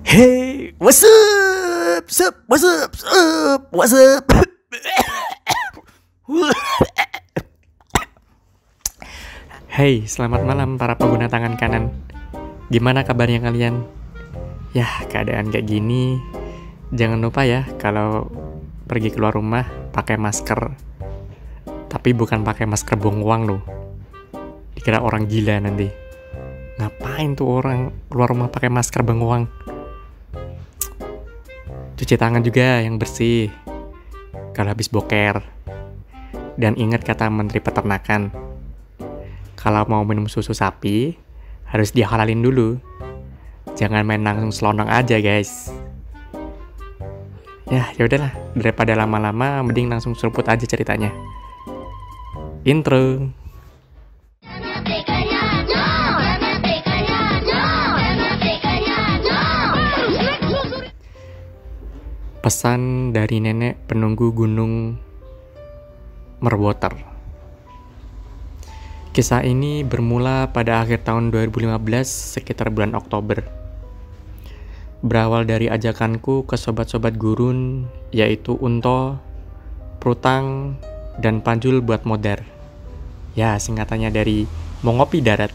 Hey, what's up? What's up? What's up? What's up? Hey, selamat malam para pengguna tangan kanan. Gimana kabarnya kalian? Ya, keadaan kayak gini, jangan lupa ya kalau pergi keluar rumah pakai masker. Tapi bukan pakai masker buang uang loh. Dikira orang gila nanti. Ngapain tuh orang keluar rumah pakai masker buang uang? Cuci tangan juga yang bersih. Kalau habis boker. Dan ingat kata Menteri Peternakan, kalau mau minum susu sapi, harus dihalalin dulu. Jangan main langsung selonong aja, guys. Ya, ya udahlah, daripada lama-lama mending langsung seruput aja ceritanya. Intro. Pesan dari nenek penunggu gunung Merwater. Kisah ini bermula pada akhir tahun 2015 sekitar bulan Oktober. Berawal dari ajakanku ke sobat-sobat gurun yaitu Unto, Prutang, dan Panjul buat modar. Ya, singkatannya dari mau ngopi darat.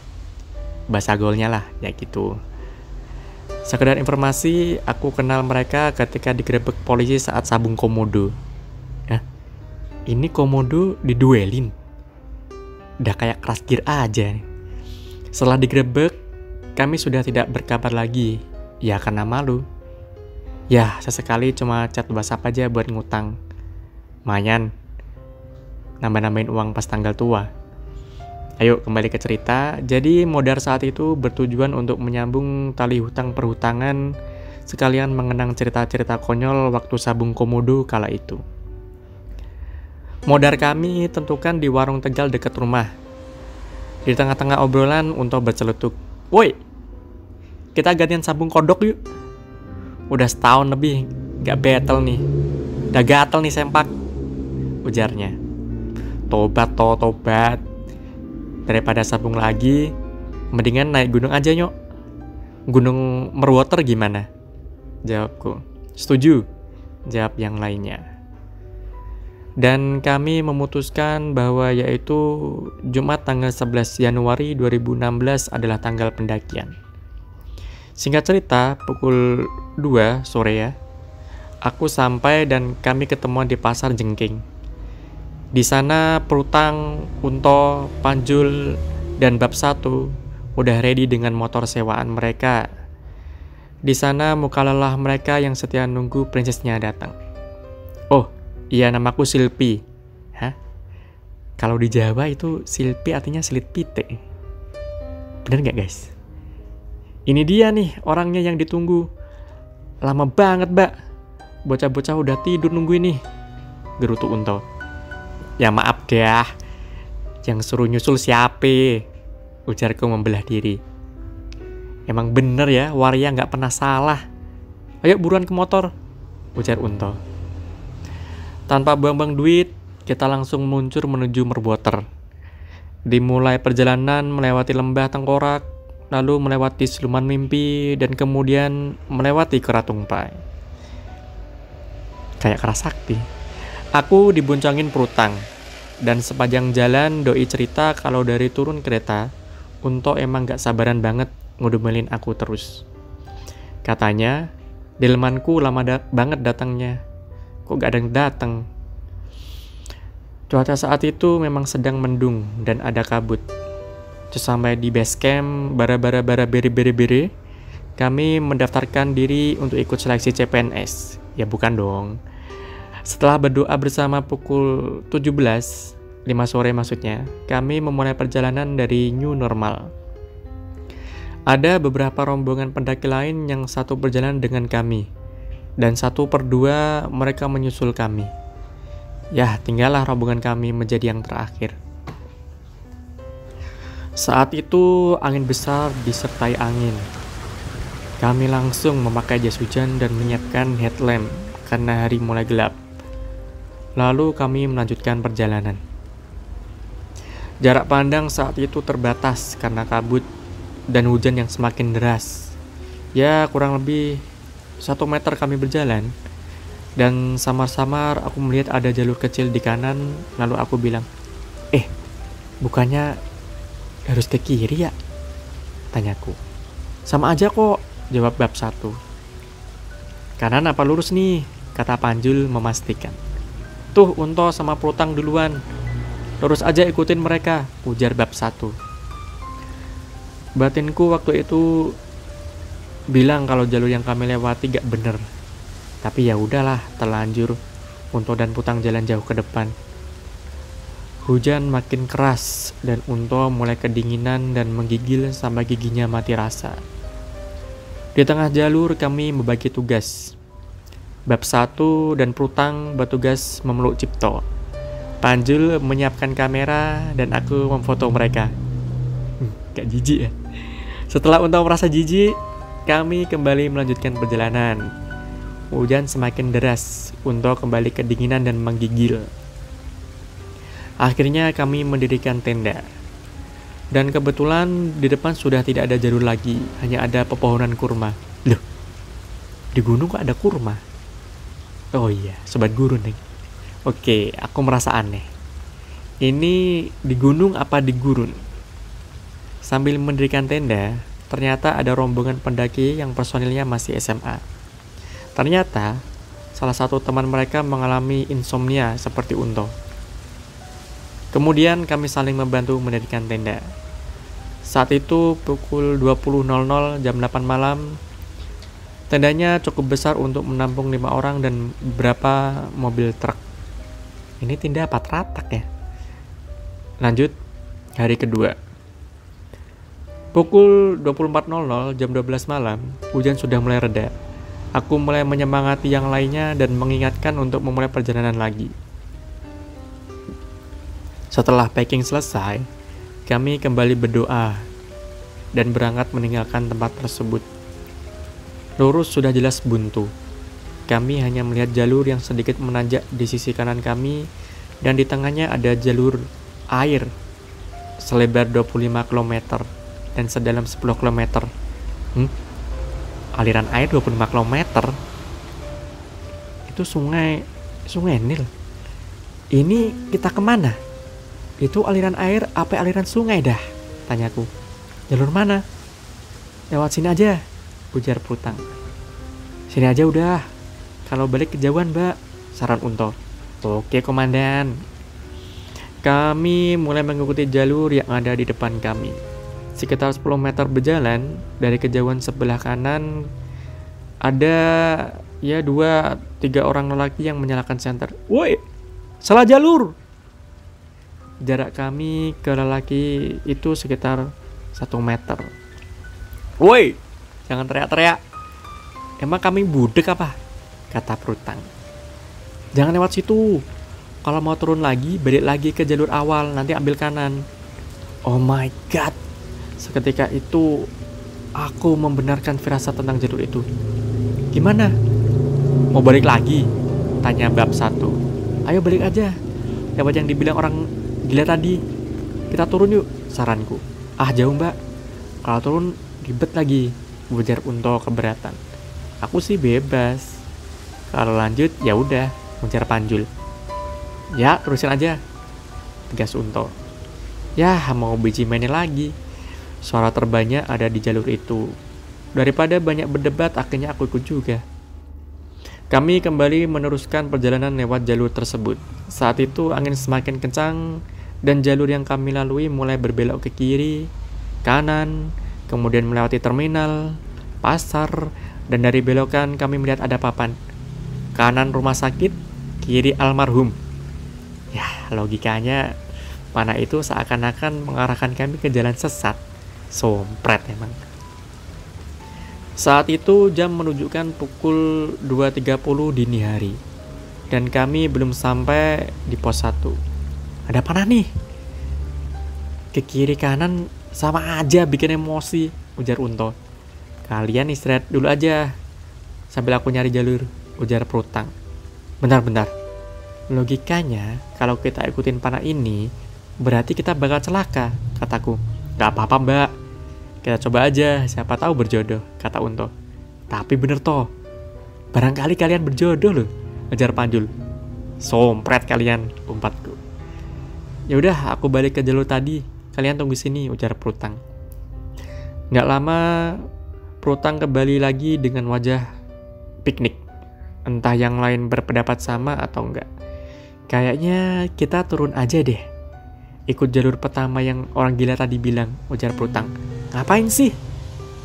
Bahasa golnya lah, ya gitu. Sekedar informasi, aku kenal mereka ketika digerebek polisi saat sabung komodo. Ya, ini komodo diduelin. Udah kayak keras gear aja. Setelah digerebek, kami sudah tidak berkabar lagi. Ya karena malu. Ya, sesekali cuma chat WhatsApp aja buat ngutang. Mayan. Nambah-nambahin uang pas tanggal tua. Ayo kembali ke cerita. Jadi modar saat itu bertujuan untuk menyambung tali hutang perhutangan sekalian mengenang cerita-cerita konyol waktu sabung komodo kala itu. Modar kami tentukan di warung Tegal dekat rumah. Di tengah-tengah obrolan untuk bercelutuk. Woi, kita gantian sabung kodok yuk. Udah setahun lebih gak battle nih. Udah gatel nih sempak. Ujarnya. Tobat to, tobat daripada sabung lagi mendingan naik gunung aja nyok. Gunung Merwater gimana? Jawabku. Setuju. Jawab yang lainnya. Dan kami memutuskan bahwa yaitu Jumat tanggal 11 Januari 2016 adalah tanggal pendakian. Singkat cerita, pukul 2 sore ya, aku sampai dan kami ketemuan di pasar Jengking. Di sana Prutang, Unto, Panjul, dan Bab satu udah ready dengan motor sewaan mereka. Di sana muka lelah mereka yang setia nunggu princessnya datang. Oh, iya namaku Silpi. Hah? Kalau di Jawa itu Silpi artinya silit pite. Bener nggak guys? Ini dia nih orangnya yang ditunggu. Lama banget, Mbak. Bocah-bocah udah tidur nunggu ini. Gerutu Unto. Ya maaf dah, yang suruh nyusul siapa? Ujarku membelah diri. Emang bener ya, waria nggak pernah salah. Ayo buruan ke motor, ujar Unto. Tanpa buang-buang duit, kita langsung meluncur menuju Merwater. Dimulai perjalanan melewati lembah tengkorak, lalu melewati siluman mimpi, dan kemudian melewati keratungpai. Kayak keras sakti. Aku diboncangin perutang, dan sepanjang jalan doi cerita kalau dari turun kereta, Unto emang gak sabaran banget ngudumelin aku terus. Katanya, delmanku lama da banget datangnya. Kok gak ada yang datang? Cuaca saat itu memang sedang mendung dan ada kabut. Sesampai di base camp, bara-bara-bara beri-beri-beri, kami mendaftarkan diri untuk ikut seleksi CPNS. Ya bukan dong setelah berdoa bersama pukul 17, 5 sore maksudnya, kami memulai perjalanan dari new normal. Ada beberapa rombongan pendaki lain yang satu berjalan dengan kami, dan satu per dua mereka menyusul kami. Ya, tinggallah rombongan kami menjadi yang terakhir. Saat itu angin besar disertai angin. Kami langsung memakai jas hujan dan menyiapkan headlamp karena hari mulai gelap. Lalu kami melanjutkan perjalanan. Jarak pandang saat itu terbatas karena kabut dan hujan yang semakin deras. Ya, kurang lebih satu meter kami berjalan, dan samar-samar aku melihat ada jalur kecil di kanan, lalu aku bilang, Eh, bukannya harus ke kiri ya? Tanyaku. Sama aja kok, jawab bab satu. Kanan apa lurus nih? Kata Panjul memastikan. Tuh, Unto sama Prutang duluan. Lurus aja ikutin mereka, ujar bab satu. Batinku waktu itu bilang kalau jalur yang kami lewati gak bener. Tapi ya udahlah, terlanjur Unto dan Putang jalan jauh ke depan. Hujan makin keras dan Unto mulai kedinginan dan menggigil sampai giginya mati rasa. Di tengah jalur kami membagi tugas. Bab satu dan Prutang bertugas memeluk Cipto. Panjul menyiapkan kamera dan aku memfoto mereka. Hmm, gak jijik ya. Setelah Unto merasa jijik, kami kembali melanjutkan perjalanan. Hujan semakin deras, Unto kembali kedinginan dan menggigil. Akhirnya kami mendirikan tenda. Dan kebetulan di depan sudah tidak ada jalur lagi, hanya ada pepohonan kurma. Loh, di gunung kok ada kurma? Oh iya, sobat gurun nih. Oke, aku merasa aneh. Ini di gunung apa di gurun? Sambil mendirikan tenda, ternyata ada rombongan pendaki yang personilnya masih SMA. Ternyata, salah satu teman mereka mengalami insomnia seperti Unto. Kemudian kami saling membantu mendirikan tenda. Saat itu pukul 20.00 jam 8 malam, tendanya cukup besar untuk menampung lima orang dan beberapa mobil truk. Ini tenda apa teratak ya? Lanjut, hari kedua. Pukul 24.00 jam 12 malam, hujan sudah mulai reda. Aku mulai menyemangati yang lainnya dan mengingatkan untuk memulai perjalanan lagi. Setelah packing selesai, kami kembali berdoa dan berangkat meninggalkan tempat tersebut. Lurus sudah jelas buntu. Kami hanya melihat jalur yang sedikit menanjak di sisi kanan kami dan di tengahnya ada jalur air selebar 25 km dan sedalam 10 km. Hmm? Aliran air 25 km. Itu sungai sungai Nil. Ini kita ke mana? Itu aliran air apa aliran sungai dah? Tanyaku. Jalur mana? Lewat sini aja, ujar Putang. Sini aja udah. Kalau balik kejauhan, Mbak, saran Unto. Oke, komandan. Kami mulai mengikuti jalur yang ada di depan kami. Sekitar 10 meter berjalan dari kejauhan sebelah kanan ada ya dua tiga orang lelaki yang menyalakan senter. Woi, salah jalur. Jarak kami ke lelaki itu sekitar satu meter. Woi, jangan teriak-teriak. Emang kami budek apa? Kata Prutang. Jangan lewat situ. Kalau mau turun lagi, balik lagi ke jalur awal, nanti ambil kanan. Oh my god, Seketika itu aku membenarkan firasat tentang jalur itu. Gimana? Mau balik lagi? Tanya bab satu. Ayo balik aja. Lewat yang dibilang orang gila tadi. Kita turun yuk, saranku. Ah jauh mbak. Kalau turun ribet lagi. Bujar Unto keberatan. Aku sih bebas. Kalau lanjut ya udah, mencar Panjul. Ya, terusin aja. Tegas Unto. Ya, mau biji mainnya lagi. Suara terbanyak ada di jalur itu. Daripada banyak berdebat, akhirnya aku ikut juga. Kami kembali meneruskan perjalanan lewat jalur tersebut. Saat itu angin semakin kencang dan jalur yang kami lalui mulai berbelok ke kiri, kanan, kemudian melewati terminal, pasar, dan dari belokan kami melihat ada papan. Kanan rumah sakit, kiri almarhum. Ya, logikanya mana itu seakan-akan mengarahkan kami ke jalan sesat. Sompret emang. Saat itu jam menunjukkan pukul 2.30 dini hari. Dan kami belum sampai di pos 1. Ada apa nih? Ke kiri kanan sama aja bikin emosi, ujar Unto. Kalian istirahat dulu aja. Sambil aku nyari jalur, ujar Prutang. Bentar-bentar. Logikanya, kalau kita ikutin panah ini, berarti kita bakal celaka, kataku. Gak apa-apa mbak, kita coba aja, siapa tahu berjodoh, kata Unto. Tapi bener toh, Barangkali kalian berjodoh loh, ajar Panjul. Sompret kalian, umpatku. Ya udah, aku balik ke jalur tadi. Kalian tunggu sini, ujar Prutang. Nggak lama, Prutang kembali lagi dengan wajah piknik. Entah yang lain berpendapat sama atau enggak. Kayaknya kita turun aja deh. Ikut jalur pertama yang orang gila tadi bilang, ujar Prutang. Ngapain sih?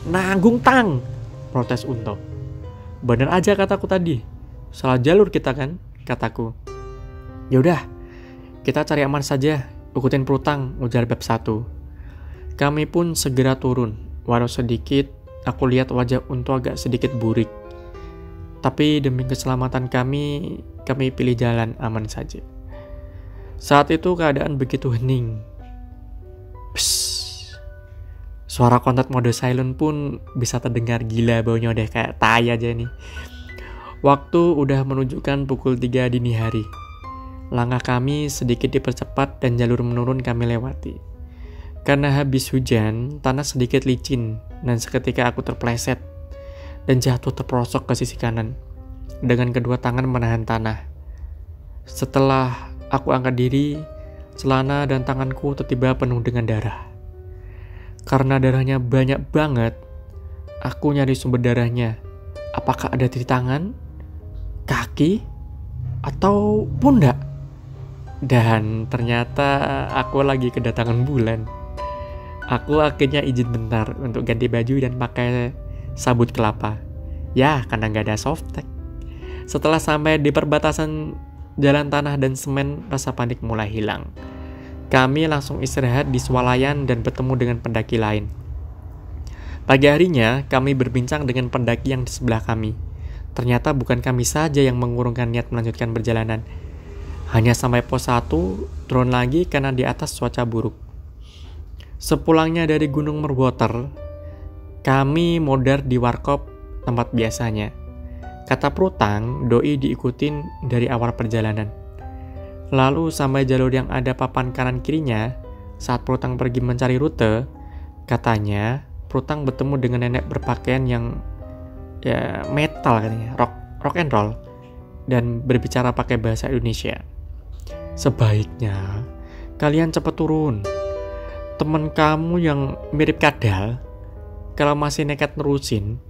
Nanggung tang, protes Unto. Bener aja kataku tadi. Salah jalur kita kan, kataku. Yaudah, kita cari aman saja, ikutin Prutang, ujar bab satu. Kami pun segera turun, walau sedikit aku lihat wajah Unto agak sedikit burik. Tapi demi keselamatan kami, kami pilih jalan aman saja. Saat itu keadaan begitu hening. Psst. Suara kontak mode silent pun bisa terdengar gila baunya udah kayak tai aja nih. Waktu udah menunjukkan pukul 3 dini hari. Langkah kami sedikit dipercepat dan jalur menurun kami lewati. Karena habis hujan, tanah sedikit licin dan seketika aku terpleset dan jatuh terperosok ke sisi kanan dengan kedua tangan menahan tanah. Setelah aku angkat diri, celana dan tanganku tiba-tiba penuh dengan darah. Karena darahnya banyak banget, aku nyari sumber darahnya. Apakah ada di tangan, kaki, atau pundak? Dan ternyata aku lagi kedatangan bulan. Aku akhirnya izin bentar untuk ganti baju dan pakai sabut kelapa. Ya, karena nggak ada softtek. Setelah sampai di perbatasan jalan tanah dan semen, rasa panik mulai hilang. Kami langsung istirahat di swalayan dan bertemu dengan pendaki lain. Pagi harinya, kami berbincang dengan pendaki yang di sebelah kami. Ternyata bukan kami saja yang mengurungkan niat melanjutkan perjalanan. Hanya sampai pos 1, turun lagi karena di atas cuaca buruk. Sepulangnya dari Gunung Merwater, kami modar di warkop tempat biasanya. Kata Prutang, doi diikutin dari awal perjalanan. Lalu sampai jalur yang ada papan kanan kirinya, saat Prutang pergi mencari rute, katanya Prutang bertemu dengan nenek berpakaian yang ya metal katanya, rock rock and roll dan berbicara pakai bahasa Indonesia. Sebaiknya kalian cepat turun. Teman kamu yang mirip kadal kalau masih nekat nerusin,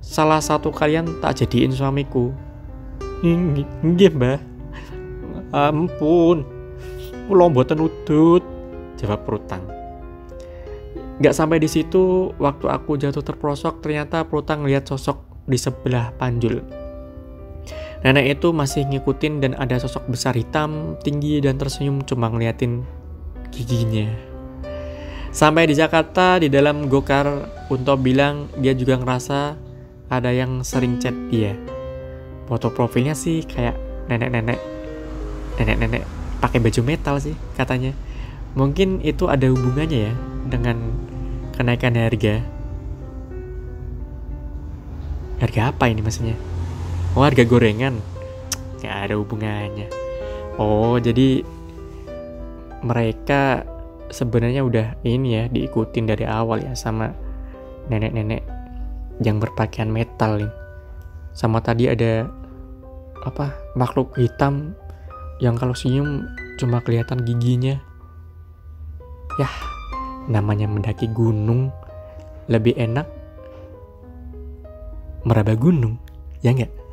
salah satu kalian tak jadiin suamiku. Nggih, Mbah. Ampun. Kula mboten udut, jawab Prutang. Gak sampai di situ, waktu aku jatuh terprosok, ternyata Prutang lihat sosok di sebelah Panjul. Nenek itu masih ngikutin dan ada sosok besar hitam, tinggi dan tersenyum cuma ngeliatin giginya. Sampai di Jakarta di dalam Gokar, Unto bilang dia juga ngerasa ada yang sering chat dia. Foto profilnya sih kayak nenek-nenek, nenek-nenek pakai baju metal sih katanya. Mungkin itu ada hubungannya ya dengan kenaikan harga. Harga apa ini maksudnya? Oh harga gorengan? Gak ada hubungannya. Oh jadi mereka sebenarnya udah ini ya diikutin dari awal ya sama nenek-nenek yang berpakaian metal nih. Sama tadi ada apa makhluk hitam yang kalau senyum cuma kelihatan giginya. Yah, namanya mendaki gunung lebih enak meraba gunung, ya enggak?